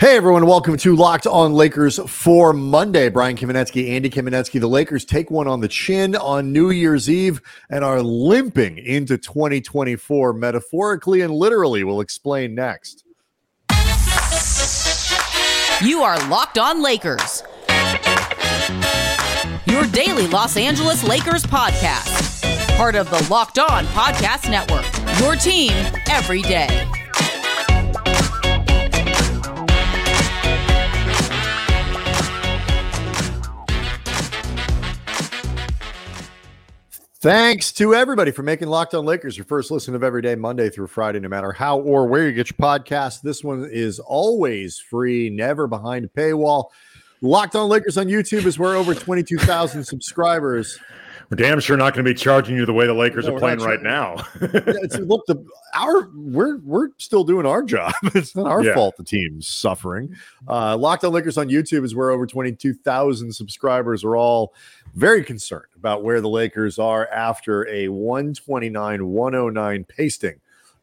Hey everyone, welcome to Locked On Lakers for Monday. Brian Kamenetsky, Andy Kamenetsky. The Lakers take one on the chin on New Year's Eve and are limping into 2024 metaphorically and literally. We'll explain next. You are Locked On Lakers. Your daily Los Angeles Lakers podcast. Part of the Locked On Podcast Network. Your team every day. Thanks to everybody for making Locked On Lakers your first listen of every day, Monday through Friday, no matter how or where you get your podcast. This one is always free, never behind a paywall. Locked On Lakers on YouTube is where over 22,000 subscribers. We're damn sure not going to be charging you the way the Lakers no, are playing right now. look, the our we're we're still doing our job. It's not our yeah. fault the team's suffering. Uh, Locked On Lakers on YouTube is where over 22,000 subscribers are all very concerned about where the Lakers are after a 129 109 pasting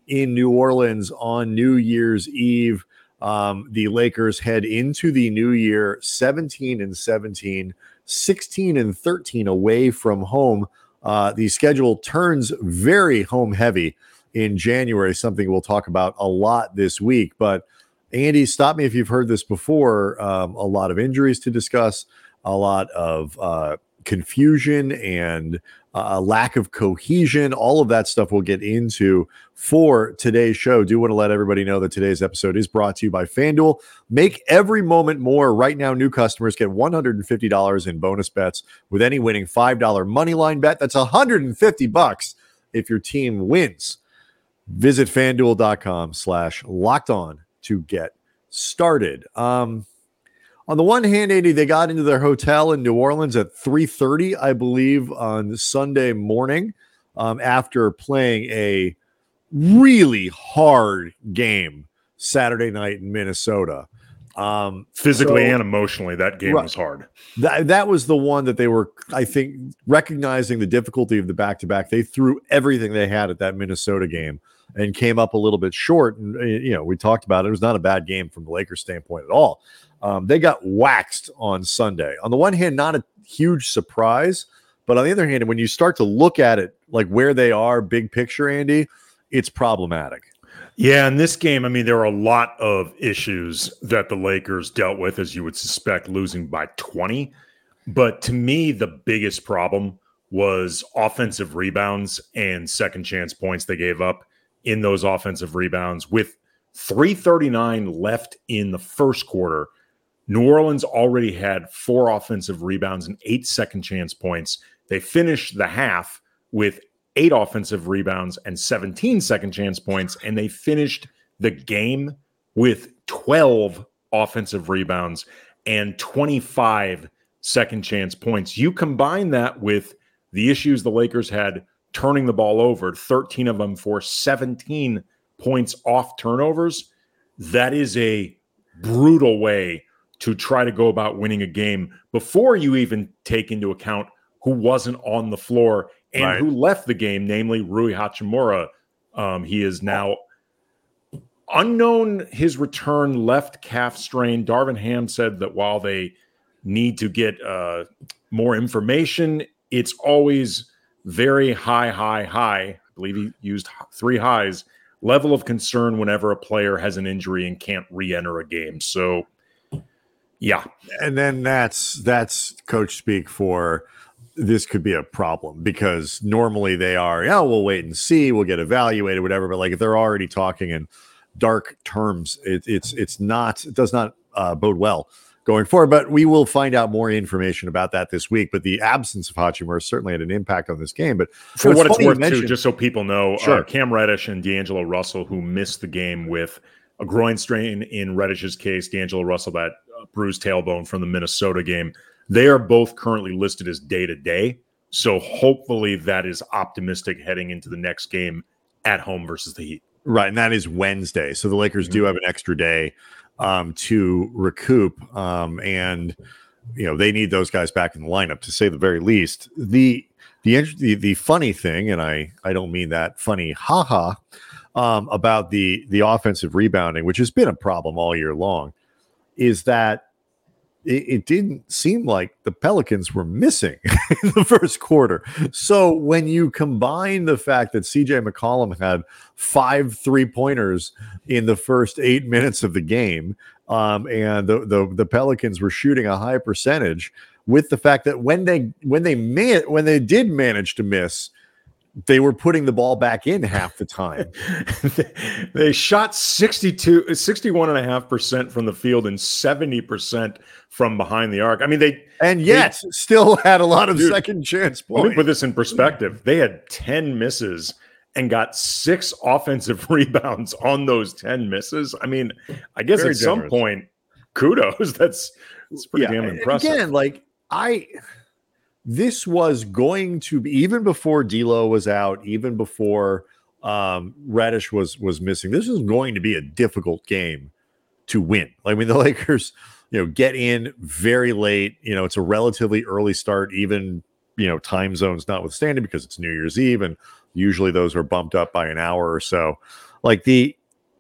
in New Orleans on New Year's Eve. Um, the Lakers head into the new year 17 and 17, 16 and 13 away from home. Uh, the schedule turns very home heavy in January, something we'll talk about a lot this week. But Andy, stop me if you've heard this before. Um, a lot of injuries to discuss, a lot of uh, confusion and a lack of cohesion. All of that stuff we'll get into for today's show. Do want to let everybody know that today's episode is brought to you by FanDuel. Make every moment more. Right now, new customers get $150 in bonus bets with any winning $5 money line bet. That's 150 bucks if your team wins. Visit fanduel.com slash locked on to get started. Um, on the one hand, Andy, they got into their hotel in New Orleans at 3:30, I believe, on Sunday morning, um, after playing a really hard game Saturday night in Minnesota. Um, Physically so, and emotionally, that game right, was hard. That that was the one that they were, I think, recognizing the difficulty of the back to back. They threw everything they had at that Minnesota game and came up a little bit short. And you know, we talked about it. It was not a bad game from the Lakers standpoint at all. Um, they got waxed on Sunday. On the one hand, not a huge surprise, but on the other hand, when you start to look at it like where they are, big picture, Andy, it's problematic. Yeah, in this game, I mean, there were a lot of issues that the Lakers dealt with, as you would suspect, losing by 20. But to me, the biggest problem was offensive rebounds and second chance points they gave up in those offensive rebounds with 339 left in the first quarter New Orleans already had four offensive rebounds and eight second chance points. They finished the half with eight offensive rebounds and 17 second chance points, and they finished the game with 12 offensive rebounds and 25 second chance points. You combine that with the issues the Lakers had turning the ball over, 13 of them for 17 points off turnovers. That is a brutal way to try to go about winning a game before you even take into account who wasn't on the floor and right. who left the game, namely Rui Hachimura. Um, he is now unknown his return left calf strain. Darvin Ham said that while they need to get uh, more information, it's always very high, high, high. I believe he used three highs. Level of concern whenever a player has an injury and can't re enter a game. So, yeah. And then that's that's coach speak for this could be a problem because normally they are, yeah, we'll wait and see, we'll get evaluated, whatever. But like if they're already talking in dark terms, it, it's it's not it does not uh, bode well going forward. But we will find out more information about that this week. But the absence of Hachimura certainly had an impact on this game. But for what it's worth, too, just so people know, uh, sure. uh, Cam Reddish and D'Angelo Russell, who missed the game with a groin strain in Reddish's case, D'Angelo Russell that bruised tailbone from the Minnesota game. They are both currently listed as day to day. So hopefully that is optimistic heading into the next game at home versus the Heat. Right. And that is Wednesday. So the Lakers mm-hmm. do have an extra day um, to recoup. Um, and, you know, they need those guys back in the lineup to say the very least. The, the, the, the funny thing, and I, I don't mean that funny, haha, um, about the, the offensive rebounding, which has been a problem all year long is that it, it, didn't seem like the Pelicans were missing in the first quarter. So when you combine the fact that CJ McCollum had five three pointers in the first eight minutes of the game, um, and the, the the Pelicans were shooting a high percentage, with the fact that when they when they man when they did manage to miss, they were putting the ball back in half the time. they shot 62, 61 and a half percent from the field and 70% from behind the arc. I mean, they and yet they, still had a lot of dude, second chance points. Let me put this in perspective. They had 10 misses and got six offensive rebounds on those 10 misses. I mean, I guess Very at generous. some point, kudos. That's, that's pretty yeah, damn impressive. Again, like I this was going to be even before D'Lo was out, even before um, Reddish was was missing. This is going to be a difficult game to win. I mean, the Lakers, you know, get in very late. You know, it's a relatively early start, even you know, time zones notwithstanding, because it's New Year's Eve, and usually those are bumped up by an hour or so. Like the,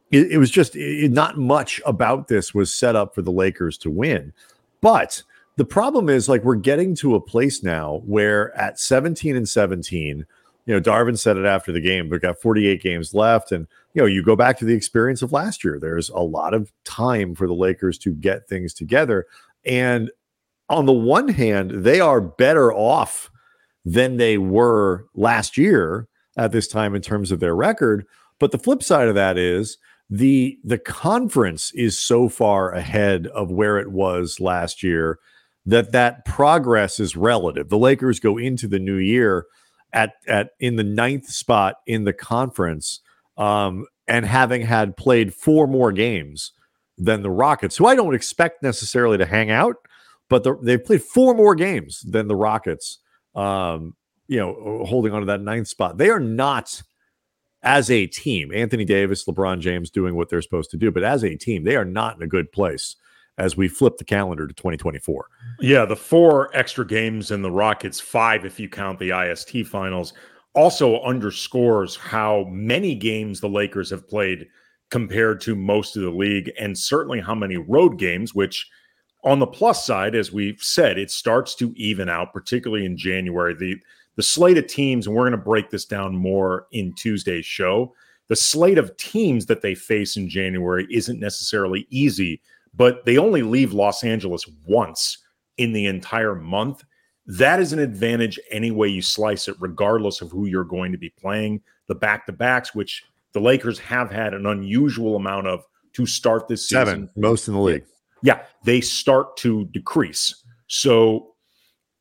it, it was just it, not much about this was set up for the Lakers to win, but the problem is like we're getting to a place now where at 17 and 17, you know, Darvin said it after the game, but got 48 games left. And, you know, you go back to the experience of last year. There's a lot of time for the Lakers to get things together. And on the one hand, they are better off than they were last year at this time in terms of their record. But the flip side of that is the the conference is so far ahead of where it was last year that that progress is relative. The Lakers go into the new year at at in the ninth spot in the conference, um, and having had played four more games than the Rockets, who I don't expect necessarily to hang out, but the, they've played four more games than the Rockets. Um, you know, holding on to that ninth spot. They are not as a team. Anthony Davis, LeBron James doing what they're supposed to do, but as a team, they are not in a good place as we flip the calendar to 2024. Yeah, the four extra games in the Rockets, five if you count the IST finals, also underscores how many games the Lakers have played compared to most of the league, and certainly how many road games, which on the plus side, as we've said, it starts to even out, particularly in January. The the slate of teams, and we're going to break this down more in Tuesday's show. The slate of teams that they face in January isn't necessarily easy but they only leave Los Angeles once in the entire month. That is an advantage any way you slice it, regardless of who you're going to be playing. The back to backs, which the Lakers have had an unusual amount of to start this season. Seven, most in the league. Yeah, they start to decrease. So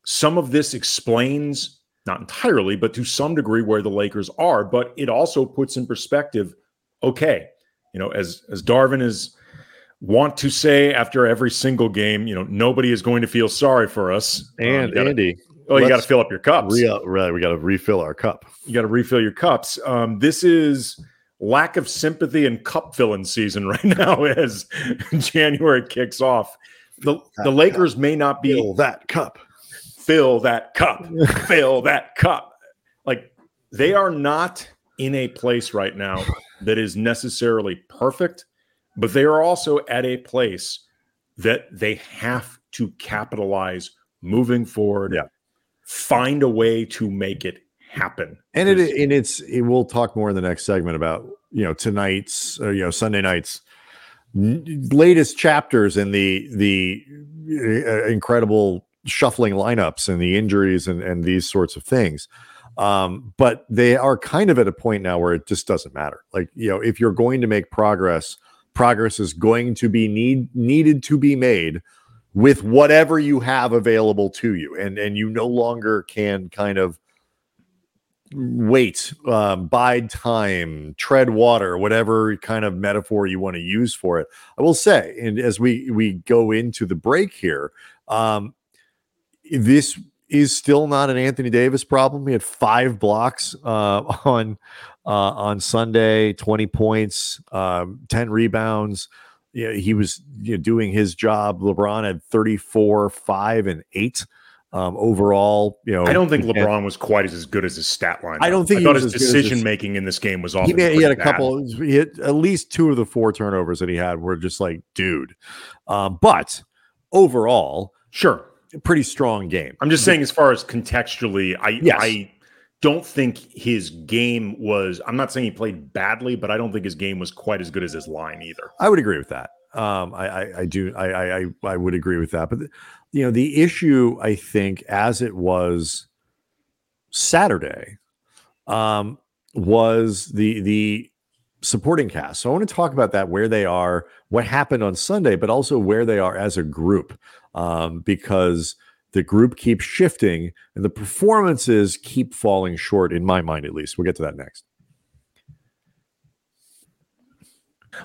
some of this explains, not entirely, but to some degree where the Lakers are, but it also puts in perspective, okay, you know, as as Darvin is want to say after every single game, you know, nobody is going to feel sorry for us. Um, and um, gotta, Andy, oh, you got to fill up your cups. Re- right, we got to refill our cup. You got to refill your cups. Um, this is lack of sympathy and cup filling season right now as January kicks off. The the Lakers may not be fill that cup. Fill that cup. fill that cup. Like they are not in a place right now that is necessarily perfect but they are also at a place that they have to capitalize moving forward. Yeah. Find a way to make it happen. And it and it's it, we'll talk more in the next segment about you know tonight's uh, you know Sunday night's n- latest chapters in the the uh, incredible shuffling lineups and the injuries and and these sorts of things. Um, but they are kind of at a point now where it just doesn't matter. Like you know, if you're going to make progress progress is going to be need needed to be made with whatever you have available to you. And and you no longer can kind of wait um, bide time tread water whatever kind of metaphor you want to use for it. I will say and as we we go into the break here um, this is still not an anthony davis problem. He had five blocks uh, on uh, on Sunday, 20 points, um, 10 rebounds. Yeah, he was you know, doing his job. LeBron had 34, 5, and 8 Um, overall, you know, I don't think LeBron was quite as, good as his stat line. I don't think I thought his decision making in this game was awful. He, he, had a bad. couple. He had at least two of the four turnovers that he had were just like, dude. Um, but overall, sure, pretty strong game. I'm just saying, as far as contextually, I yes. I don't think his game was. I'm not saying he played badly, but I don't think his game was quite as good as his line either. I would agree with that. Um, I, I, I do. I, I I would agree with that. But you know, the issue I think, as it was Saturday, um, was the the supporting cast. So I want to talk about that, where they are, what happened on Sunday, but also where they are as a group, um, because the group keeps shifting and the performances keep falling short, in my mind at least. We'll get to that next.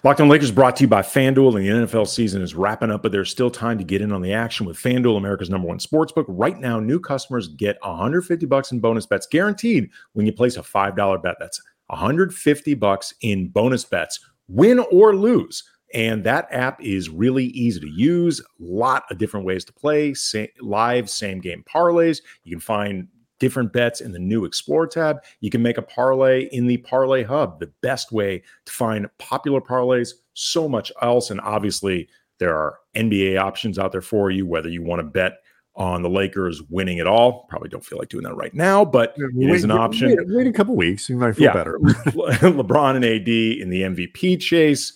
Locked on Lakers brought to you by FanDuel, and the NFL season is wrapping up, but there's still time to get in on the action with FanDuel, America's number one sportsbook. Right now, new customers get 150 bucks in bonus bets guaranteed when you place a $5 bet. That's 150 bucks in bonus bets, win or lose. And that app is really easy to use. A lot of different ways to play, live same game parlays. You can find different bets in the new Explore tab. You can make a parlay in the Parlay Hub, the best way to find popular parlays, so much else. And obviously, there are NBA options out there for you, whether you want to bet on the Lakers winning it all. Probably don't feel like doing that right now, but it wait, is an option. Wait, wait, a couple weeks, you might feel yeah. better. LeBron and AD in the MVP chase.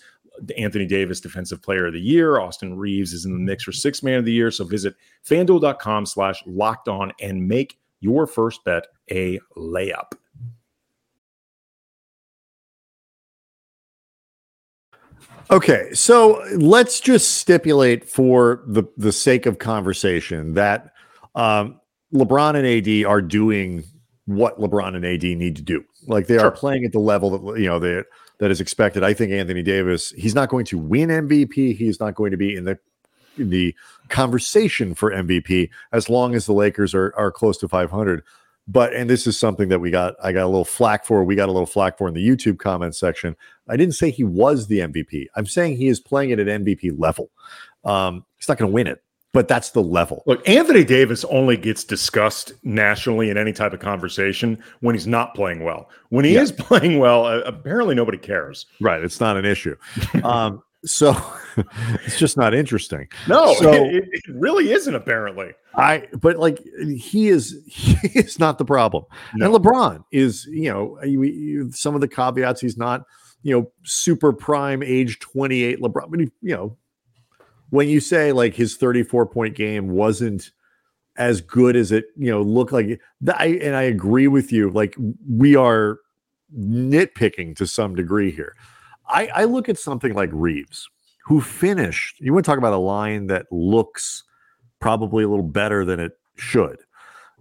Anthony Davis, Defensive Player of the Year. Austin Reaves is in the mix for Six Man of the Year. So visit fanduel.com slash locked on and make your first bet a layup. Okay, so let's just stipulate for the the sake of conversation that um, LeBron and AD are doing what LeBron and AD need to do. Like they sure. are playing at the level that you know that that is expected. I think Anthony Davis, he's not going to win MVP. He's not going to be in the in the conversation for MVP as long as the Lakers are are close to 500. But and this is something that we got I got a little flack for. We got a little flack for in the YouTube comment section. I didn't say he was the MVP. I'm saying he is playing at MVP level. Um, he's not going to win it, but that's the level. Look, Anthony Davis only gets discussed nationally in any type of conversation when he's not playing well. When he yeah. is playing well, uh, apparently nobody cares. Right, it's not an issue. um, so it's just not interesting. No, so, it, it, really isn't apparently. I but like he is he is not the problem. No. And LeBron is, you know, some of the caveats he's not, you know, super prime age 28 LeBron, but he, you know, when you say like his 34 point game wasn't as good as it, you know, looked like I and I agree with you like we are nitpicking to some degree here I, I look at something like reaves who finished. You want to talk about a line that looks probably a little better than it should.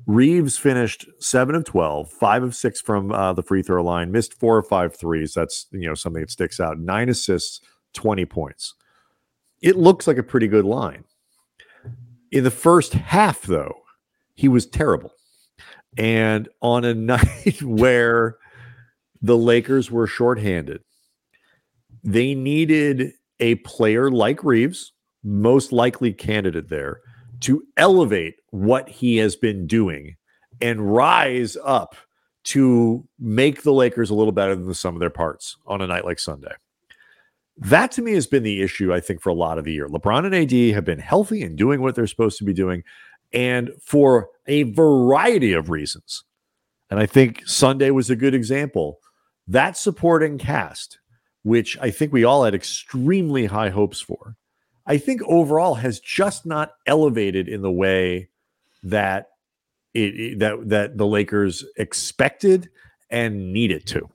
reaves finished seven of 12, five of six from uh, the free throw line, missed four or five threes. That's you know something that sticks out. Nine assists, 20 points. It looks like a pretty good line. In the first half, though, he was terrible. And on a night where the Lakers were shorthanded, they needed a player like Reaves, most likely candidate there, to elevate what he has been doing and rise up to make the Lakers a little better than the sum of their parts on a night like Sunday. That to me has been the issue, I think, for a lot of the year. LeBron and AD have been healthy and doing what they're supposed to be doing, and for a variety of reasons. And I think Sunday was a good example. That supporting cast which I think we all had extremely high hopes for, I think overall has just not elevated in the way that it, that that the Lakers expected and needed to.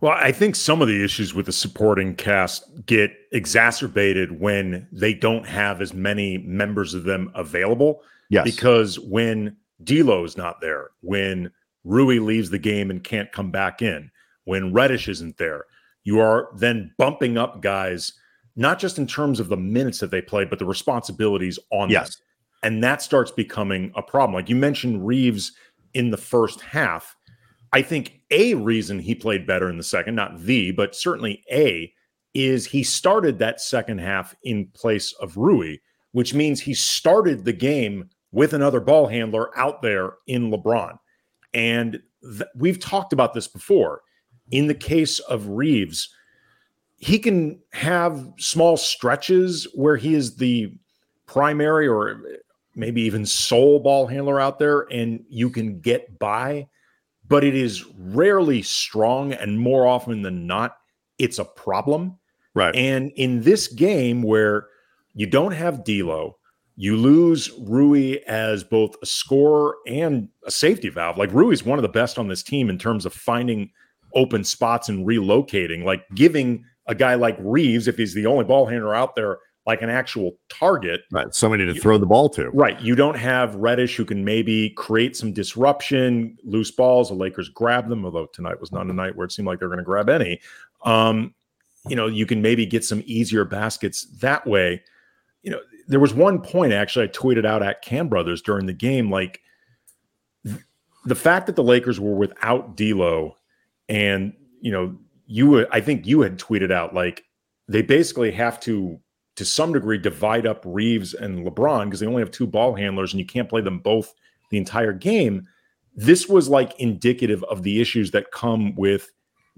Well, I think some of the issues with the supporting cast get exacerbated when they don't have as many members of them available. Yes. Because when D'Lo's not there, when Rui leaves the game and can't come back in, when Reddish isn't there, you are then bumping up guys, not just in terms of the minutes that they play, but the responsibilities on yes. them. And that starts becoming a problem. Like you mentioned Reaves in the first half. I think a reason he played better in the second, not the, but certainly a, is he started that second half in place of Rui, which means he started the game with another ball handler out there in LeBron. And th- we've talked about this before. In the case of Reaves, he can have small stretches where he is the primary or maybe even sole ball handler out there and you can get by, but it is rarely strong and more often than not, it's a problem. Right. And in this game where you don't have D'Lo, you lose Rui as both a scorer and a safety valve. Like Rui is one of the best on this team in terms of finding open spots and relocating, like giving a guy like Reaves, if he's the only ball handler out there, like an actual target. Right. Somebody to you, throw the ball to. Right. You don't have Reddish who can maybe create some disruption, loose balls. The Lakers grab them, although tonight was not a night where it seemed like they're going to grab any. Um, you know, you can maybe get some easier baskets that way. You know, there was one point actually I tweeted out at Cam Brothers during the game, like the fact that the Lakers were without D'Lo, and you know, you I think you had tweeted out like they basically have to to some degree divide up Reaves and LeBron because they only have two ball handlers and you can't play them both the entire game. This was like indicative of the issues that come with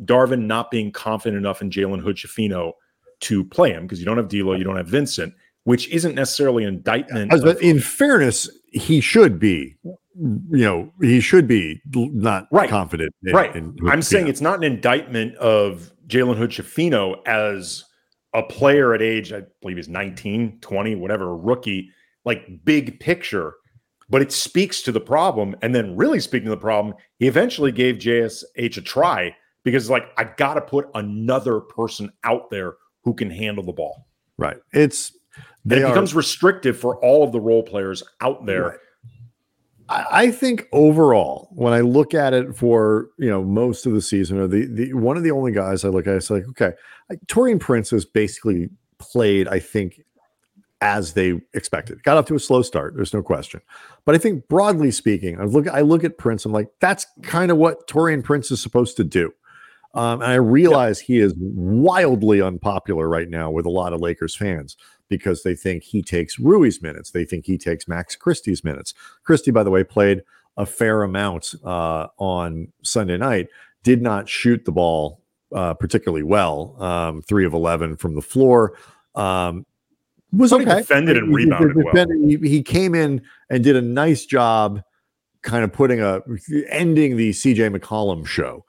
Darvin not being confident enough in Jalen Hood Schifino to play him because you don't have D'Lo, you don't have Vincent, which isn't necessarily an indictment. But of, in fairness, he should be, you know, he should be not right. confident. In, right. In I'm saying it's not an indictment of Jalen Hood Schifino as a player at age, I believe he's 19, 20, whatever, a rookie, like big picture, but it speaks to the problem. And then, really speaking to the problem, he eventually gave JSH a try because, like, I got to put another person out there who can handle the ball. Right. It's, it are, becomes restrictive for all of the role players out there. Right. I think overall, when I look at it for you know most of the season, or the, the one of the only guys I look at, it's like okay, like, Taurean Prince has basically played, I think, as they expected. Got off to a slow start, there's no question. But I think broadly speaking, I look I look at Prince, I'm like, that's kind of what Taurean Prince is supposed to do. Um, and I realize yep. he is wildly unpopular right now with a lot of Lakers fans because they think he takes Rui's minutes. They think he takes Max Christie's minutes. Christie, by the way, played a fair amount uh, on Sunday night, did not shoot the ball uh, particularly well. Um, three of 11 from the floor. Um, was okay. Defended and rebounded he, well. He, he came in and did a nice job kind of putting a ending the CJ McCollum show.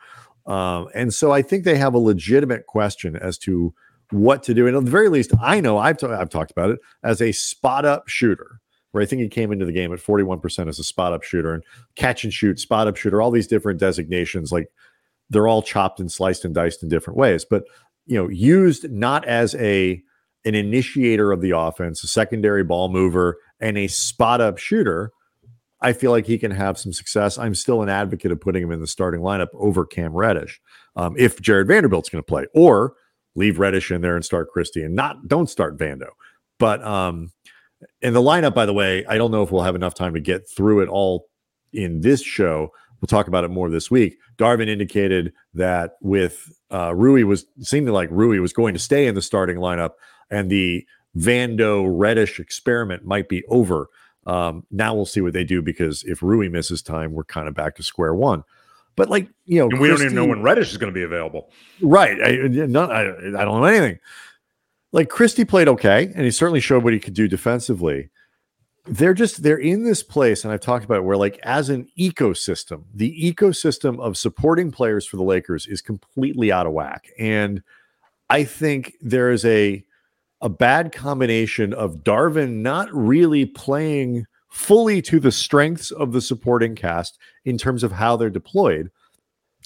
Um, and so I think they have a legitimate question as to what to do. And at the very least, I know I've, t- I've talked about it as a spot up shooter, where I think he came into the game at 41% as a spot up shooter and catch and shoot, spot up shooter, all these different designations. Like they're all chopped and sliced and diced in different ways, but you know, used not as a an initiator of the offense, a secondary ball mover, and a spot up shooter. I feel like he can have some success. I'm still an advocate of putting him in the starting lineup over Cam Reddish um, if Jared Vanderbilt's going to play, or leave Reddish in there and start Christie and not don't start Vando. But um in the lineup, by the way, I don't know if we'll have enough time to get through it all in this show. We'll talk about it more this week. Darvin indicated that with uh, Rui was seeming like Rui was going to stay in the starting lineup, and the Vando Reddish experiment might be over. Um, now we'll see what they do because if Rui misses time, we're kind of back to square one. But like you know, and we don't even know when Reddish is going to be available. Right. I, not, I, I don't know anything. Like Christie played okay, and he certainly showed what he could do defensively. They're just they're in this place, and I've talked about it, where like as an ecosystem, the ecosystem of supporting players for the Lakers is completely out of whack. And I think there is a a bad combination of Darvin not really playing fully to the strengths of the supporting cast in terms of how they're deployed.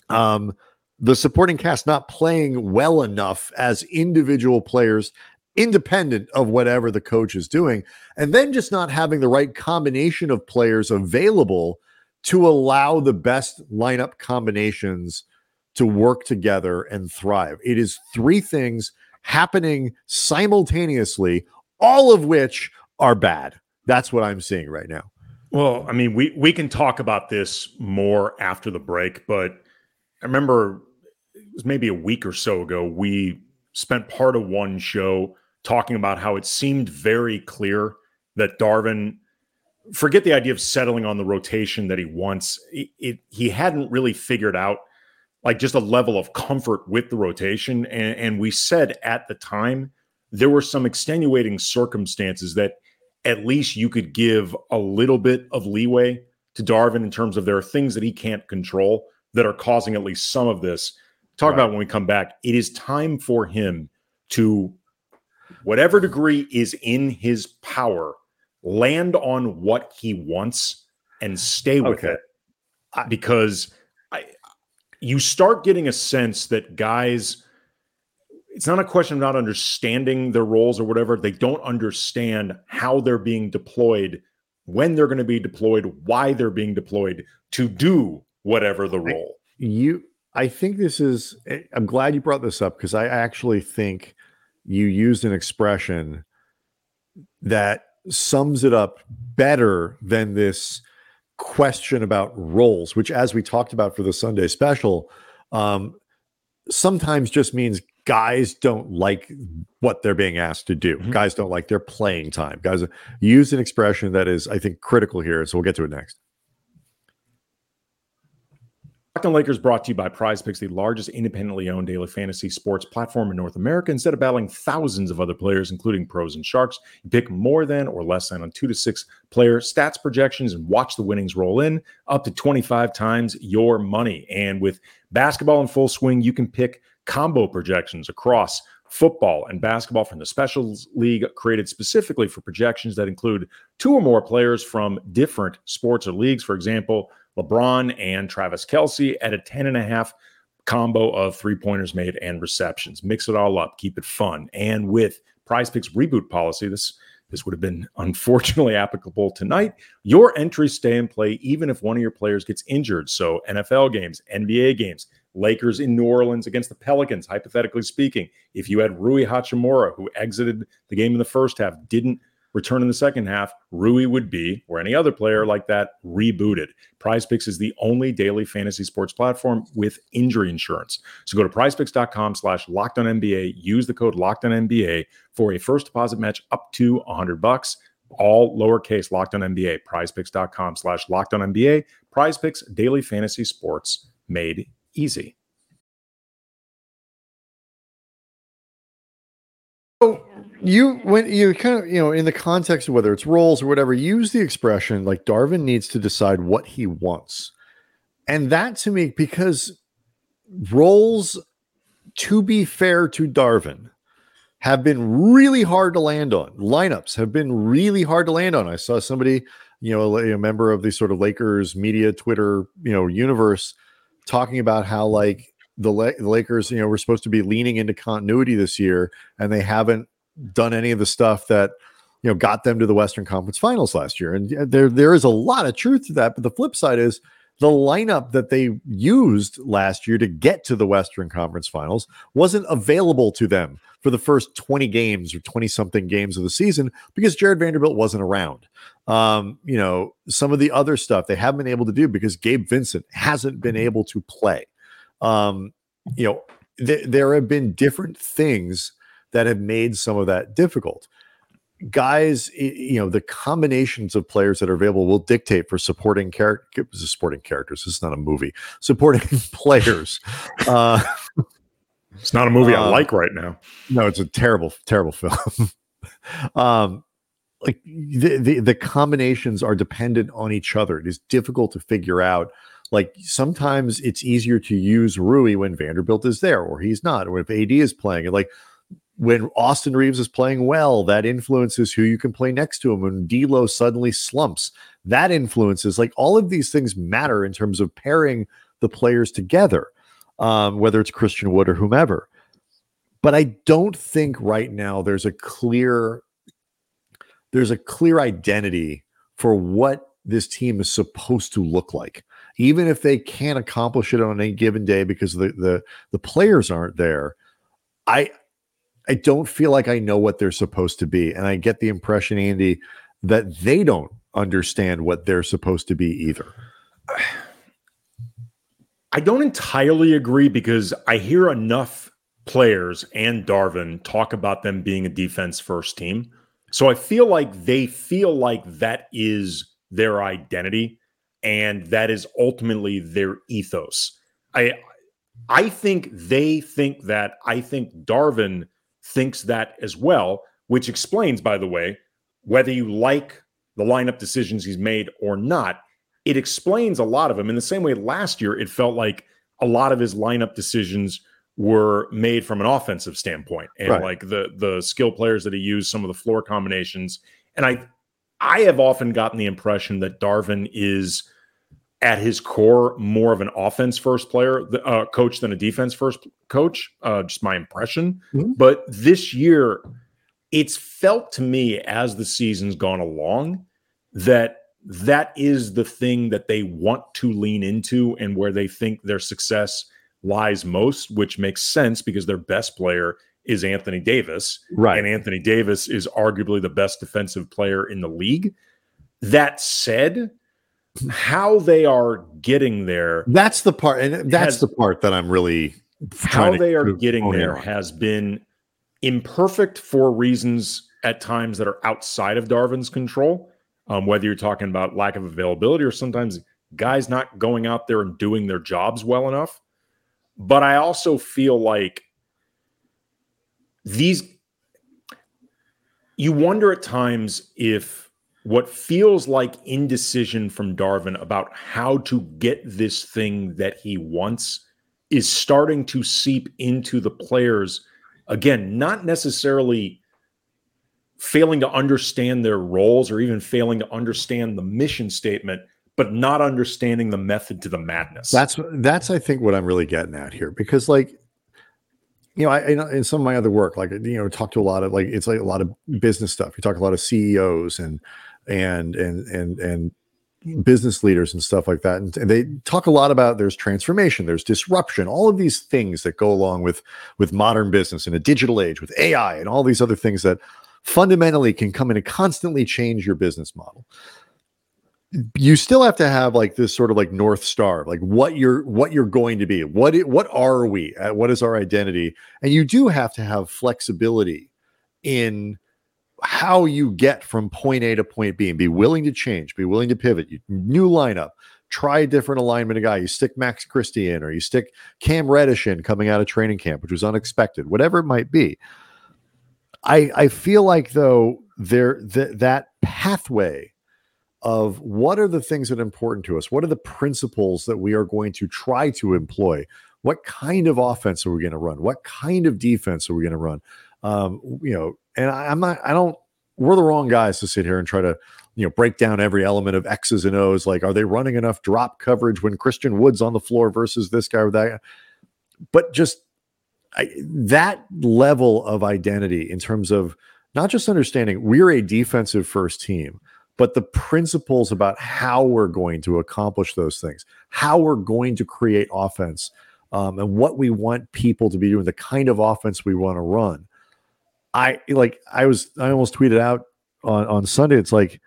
Um, the supporting cast not playing well enough as individual players, independent of whatever the coach is doing, and then just not having the right combination of players available to allow the best lineup combinations to work together and thrive. It is three things happening simultaneously, all of which are bad. That's what I'm seeing right now. Well, I mean, we we can talk about this more after the break, but I remember it was maybe a week or so ago we spent part of one show talking about how it seemed very clear that Darvin forget the idea of settling on the rotation that he wants. It, it, he hadn't really figured out like just a level of comfort with the rotation. And, and we said at the time there were some extenuating circumstances that at least you could give a little bit of leeway to Darvin in terms of there are things that he can't control that are causing at least some of this. Talk right. about when we come back. It is time for him to, whatever degree is in his power, land on what he wants and stay with okay. it. Because I, you start getting a sense that guys, it's not a question of not understanding their roles or whatever. They don't understand how they're being deployed, when they're going to be deployed, why they're being deployed to do whatever the role. You, I think this is, eh, I'm glad you brought this up because I actually think you used an expression that sums it up better than this question about roles, which, as we talked about for the Sunday special, um, sometimes just means guys don't like what they're being asked to do. Mm-hmm. Guys don't like their playing time. Guys use an expression that is, I think, critical here. So we'll get to it next. Locked on Lakers brought to you by Prize Picks, the largest independently owned daily fantasy sports platform in North America. Instead of battling thousands of other players, including pros and sharks, you pick more than or less than on two to six player stats projections and watch the winnings roll in up to 25 times your money. And with basketball in full swing, you can pick combo projections across football and basketball from the Specials League, created specifically for projections that include two or more players from different sports or leagues. For example, LeBron and Travis Kelce at a 10 and a half combo of three pointers made and receptions. Mix it all up, keep it fun. And with Prize Picks reboot policy, this this would have been unfortunately applicable tonight. Your entries stay in play even if one of your players gets injured. So NFL games, NBA games, Lakers in New Orleans against the Pelicans, hypothetically speaking, if you had Rui Hachimura who exited the game in the first half, didn't return in the second half, Rui would be, or any other player like that, rebooted. Prize Picks is the only daily fantasy sports platform with injury insurance. So go to prizepicks.com slash locked on NBA, use the code locked on NBA for a first deposit match up to 100 bucks. All lowercase locked on NBA, prizepicks.com slash locked on NBA. Prize Picks, daily fantasy sports made easy. So you when you kind of you know in the context of whether it's roles or whatever, use the expression like Darvin needs to decide what he wants, and that to me because roles, to be fair to Darvin, have been really hard to land on. Lineups have been really hard to land on. I saw somebody, you know, a, a member of the sort of Lakers media Twitter, you know, universe talking about how like the, La- the Lakers, you know, were supposed to be leaning into continuity this year, and they haven't done any of the stuff that you know got them to the Western Conference Finals last year. And there there is a lot of truth to that. But the flip side is the lineup that they used last year to get to the Western Conference Finals wasn't available to them for the first 20 games or 20 something games of the season because Jared Vanderbilt wasn't around. Um, you know, some of the other stuff they haven't been able to do because Gabe Vincent hasn't been able to play. Um, you know, th- there have been different things that have made some of that difficult. Guys, you know, the combinations of players that are available will dictate for supporting character supporting characters. This is not a movie. Supporting players. Uh, it's not a movie uh, I like right now. No, it's a terrible, terrible film. um, like the, the the combinations are dependent on each other. It is difficult to figure out like sometimes it's easier to use Rui when Vanderbilt is there or he's not, or if AD is playing. And like when Austin Reaves is playing well, that influences who you can play next to him. When D'Lo suddenly slumps, that influences like all of these things matter in terms of pairing the players together, um, whether it's Christian Wood or whomever. But I don't think right now there's a clear there's a clear identity for what this team is supposed to look like even if they can't accomplish it on any given day because the the the players aren't there, I I don't feel like I know what they're supposed to be, and I get the impression, Andy, that they don't understand what they're supposed to be either. I don't entirely agree because I hear enough players and Darvin talk about them being a defense first team. So I feel like they feel like that is their identity and that is ultimately their ethos. I I think they think that. I think Darvin thinks that as well, which explains, by the way, whether you like the lineup decisions he's made or not, it explains a lot of them. In the same way, last year, it felt like a lot of his lineup decisions were made from an offensive standpoint and right. like the the skill players that he used some of the floor combinations and i i have often gotten the impression that darvin is at his core more of an offense first player uh, coach than a defense first coach uh, just my impression. Mm-hmm. but this year it's felt to me as the season's gone along that that is the thing that they want to lean into and where they think their success lies most which makes sense because their best player is Anthony Davis. Right. And Anthony Davis is arguably the best defensive player in the league. That said how they are getting there that's the part and that's has, the part that i'm really how they are getting there has been imperfect for reasons at times that are outside of Darvin's control. Um, whether you're talking about lack of availability or sometimes guys not going out there and doing their jobs well enough. But i also feel like these you wonder at times if what feels like indecision from Darvin about how to get this thing that he wants is starting to seep into the players again, not necessarily failing to understand their roles or even failing to understand the mission statement but not understanding the method to the madness. That's that's I think what I'm really getting at here because like you know, I in some of my other work, like you know, talk to a lot of like it's like a lot of business stuff. You talk a lot of CEOs and and and and and business leaders and stuff like that. And, and, they talk a lot about there's transformation there's disruption all of these things that go along with with modern business in a digital age with ai and all these other things that fundamentally can come in and constantly change your business model. You still have to have like this sort of like north star like what you're what you're going to be what it, what are we what is our identity? And you do have to have flexibility in how you get from point A to point B and be willing to change, be willing to pivot. You, new lineup, try a different alignment of guy. You stick Max Christie in, or you stick Cam Reddish in coming out of training camp, which was unexpected, whatever it might be. I I feel like though there th- that pathway of what are the things that are important to us, what are the principles that we are going to try to employ, what kind of offense are we going to run, what kind of defense are we going to run, um, you know, and I, I'm not, I don't, we're the wrong guys to sit here and try to, you know, break down every element of X's and O's. Like, are they running enough drop coverage when Christian Wood's on the floor versus this guy or that? But just I, that level of identity in terms of not just understanding we're a defensive first team, but the principles about how we're going to accomplish those things, how we're going to create offense, um, and what we want people to be doing, the kind of offense we want to run. I like I was I almost tweeted out on on Sunday. It's like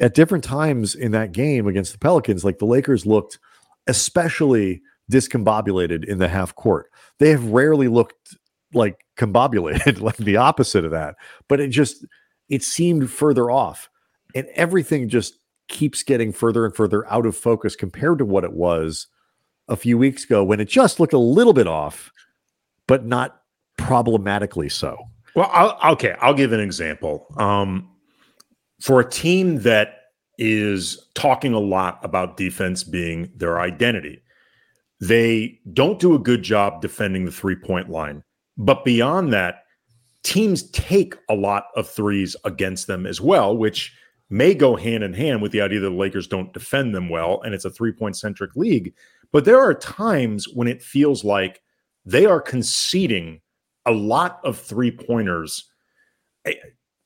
at different times in that game against the Pelicans, like the Lakers looked especially discombobulated in the half court. They have rarely looked like combobulated, like the opposite of that. But it just it seemed further off, and everything just keeps getting further and further out of focus compared to what it was a few weeks ago when it just looked a little bit off, but not problematically so. Well, I'll, okay, I'll give an example. Um, for a team that is talking a lot about defense being their identity, they don't do a good job defending the three point line. But beyond that, teams take a lot of threes against them as well, which may go hand in hand with the idea that the Lakers don't defend them well and it's a three point centric league. But there are times when it feels like they are conceding a lot of three pointers, eh,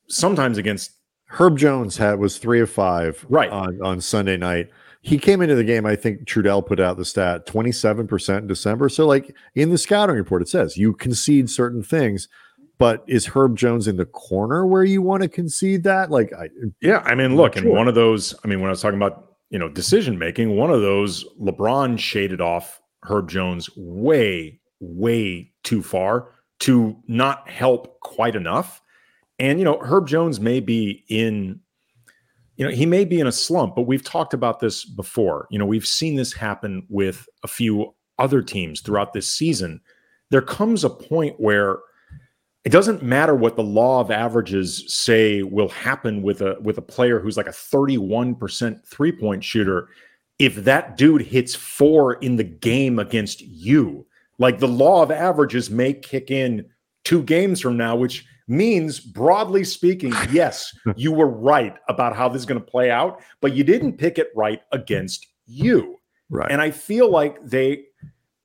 sometimes against Herb Jones had was three of five right on, on Sunday night. He came into the game. I think Trudell put out the stat 27% in December. So, like in the scouting report, it says you concede certain things, but is Herb Jones in the corner where you want to concede that? Like, I, yeah, I mean, look, and sure. one of those, I mean, when I was talking about, you know, decision making, one of those, LeBron shaded off Herb Jones way, way too far to not help quite enough. And, you know, Herb Jones may be in, you know, he may be in a slump, but we've talked about this before. You know, we've seen this happen with a few other teams throughout this season. There comes a point where it doesn't matter what the law of averages say will happen with a with a player who's like a 31% three-point shooter if that dude hits 4 in the game against you. Like the law of averages may kick in 2 games from now which means broadly speaking, yes, you were right about how this is going to play out, but you didn't pick it right against you. Right. And I feel like they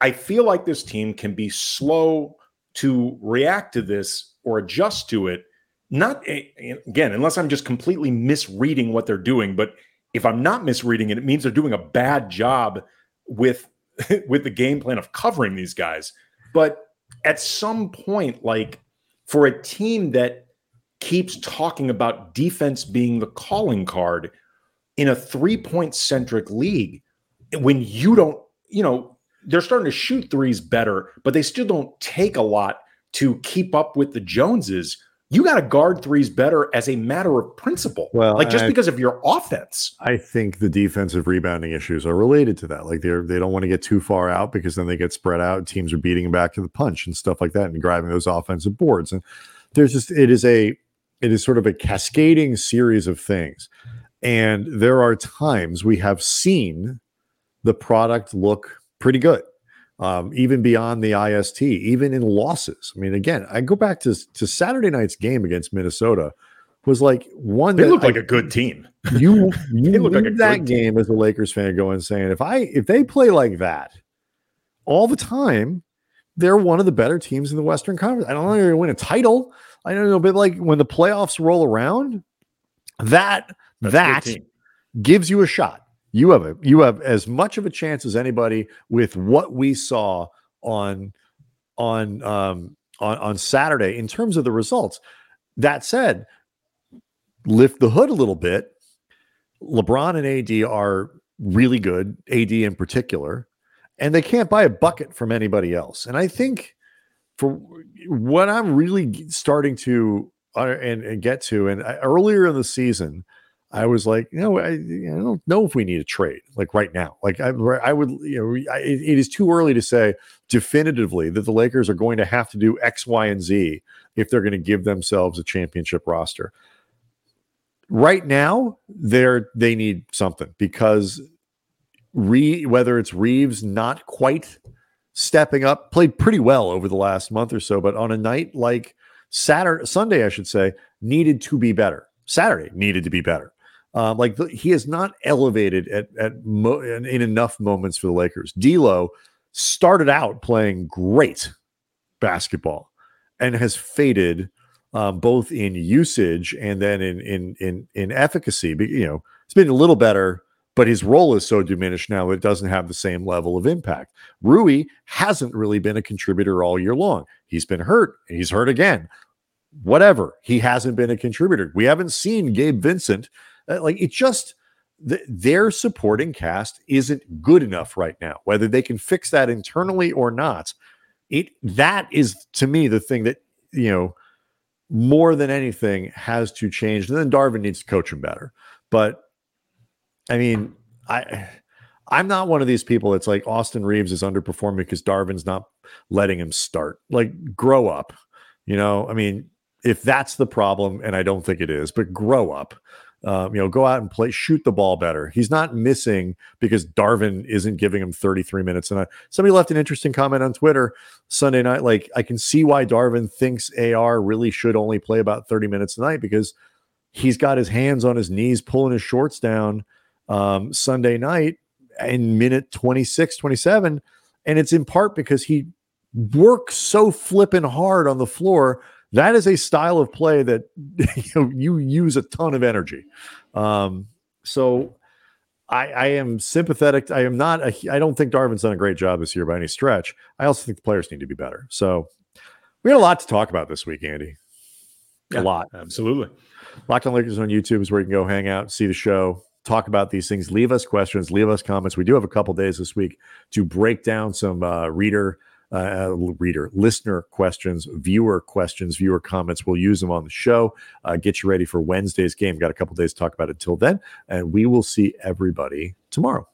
I feel like this team can be slow to react to this or adjust to it. Not eh, eh, again, unless I'm just completely misreading what they're doing, but if I'm not misreading it, it means they're doing a bad job with with the game plan of covering these guys. But at some point, like for a team that keeps talking about defense being the calling card in a three point centric league, when you don't, you know, they're starting to shoot threes better, but they still don't take a lot to keep up with the Joneses. You got to guard threes better as a matter of principle. Well, like just I, because of your offense. I think the defensive rebounding issues are related to that. Like they're they don't want to get too far out because then they get spread out. Teams are beating them back to the punch and stuff like that, and grabbing those offensive boards. And there's just it is a it is sort of a cascading series of things. And there are times we have seen the product look pretty good um, even beyond the IST, even in losses. I mean, again, I go back to, to Saturday night's game against Minnesota was like one. They look like a good team. You you look like that game team. as a Lakers fan, going saying if I if they play like that all the time, they're one of the better teams in the Western Conference. I don't know going to win a title. I don't know, but like when the playoffs roll around, that That's that gives you a shot you have a you have as much of a chance as anybody with what we saw on on um on on Saturday in terms of the results. That said, lift the hood a little bit. LeBron and AD are really good, AD in particular, and they can't buy a bucket from anybody else. And I think for what I'm really starting to uh, and, and get to, and I, earlier in the season, I was like, you know, I, I, don't know if we need a trade like right now. Like I, I would, you know, I, it is too early to say definitively that the Lakers are going to have to do X, Y, and Z if they're going to give themselves a championship roster. Right now, they're they need something because re whether it's Reaves not quite stepping up, played pretty well over the last month or so, but on a night like Saturday, Sunday, I should say, needed to be better. Saturday needed to be better. Um, like the, he is not elevated at at mo- in, in, enough moments for the Lakers. D'Lo started out playing great basketball and has faded um, both in usage and then in in in in efficacy. But, you know, it's been a little better, but his role is so diminished now it doesn't have the same level of impact. Rui hasn't really been a contributor all year long. He's been hurt. He's hurt again. Whatever. He hasn't been a contributor. We haven't seen Gabe Vincent uh, like it just the, their supporting cast isn't good enough right now. Whether they can fix that internally or not, it that is to me the thing that you know more than anything has to change. And then Darvin needs to coach him better. But I mean, I I'm not one of these people that's like Austin Reaves is underperforming because Darvin's not letting him start. Like, grow up. You know, I mean, if that's the problem, and I don't think it is, but grow up. Um, you know, go out and play, shoot the ball better. He's not missing because Darvin isn't giving him 33 minutes. And I, somebody left an interesting comment on Twitter Sunday night. Like, I can see why Darvin thinks AR really should only play about 30 minutes a night because he's got his hands on his knees, pulling his shorts down um, Sunday night in minute 26, 27. And it's in part because he works so flipping hard on the floor that is a style of play that you, know, you use a ton of energy. Um, so I, I, am sympathetic. I am not. A, I don't think Darvin's done a great job this year by any stretch. I also think the players need to be better. So we had a lot to talk about this week, Andy. A lot, absolutely. Locked on Lakers on YouTube is where you can go hang out, see the show, talk about these things. Leave us questions, leave us comments. We do have a couple days this week to break down some uh, reader uh, reader, listener questions, viewer questions, viewer comments. We'll use them on the show. Uh, get you ready for Wednesday's game. Got a couple days to talk about it until then. And we will see everybody tomorrow.